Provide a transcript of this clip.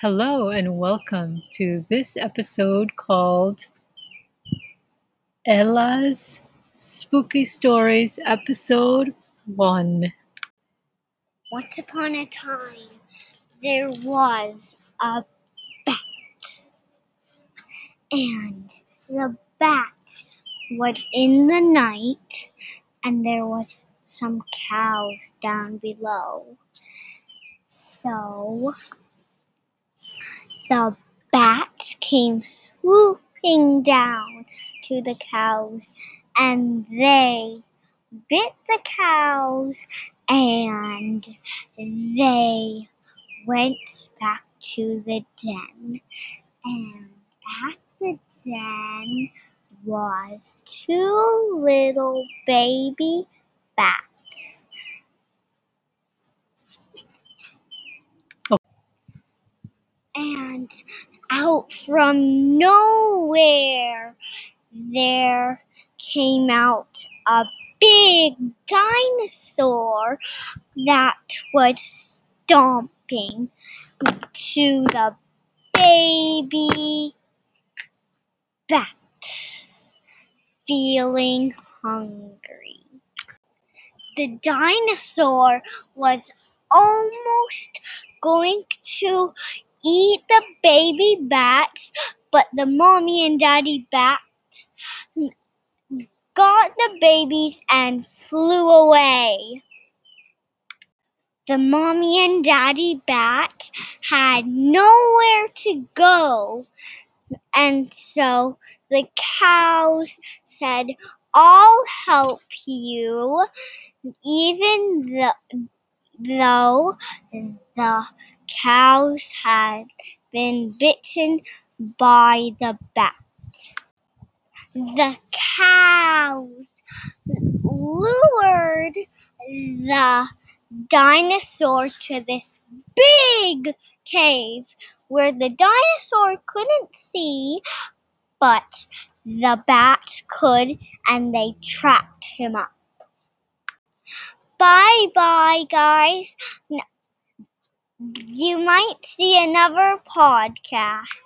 Hello and welcome to this episode called Ella's Spooky Stories, Episode 1. Once upon a time, there was a bat. And the bat was in the night, and there was some cows down below. So the bats came swooping down to the cows, and they bit the cows and they went back to the den. And at the den was two little baby bats. And out from nowhere there came out a big dinosaur that was stomping to the baby bats, feeling hungry. The dinosaur was almost going to eat the baby bats, but the mommy and daddy bats got the babies and flew away. The mommy and daddy bat had nowhere to go, and so the cows said, I'll help you, even though, though the cows had been bitten by the bats. The cows lured the dinosaur to this big cave where the dinosaur couldn't see, but the bats could, and they trapped him up. Bye bye, guys. You might see another podcast.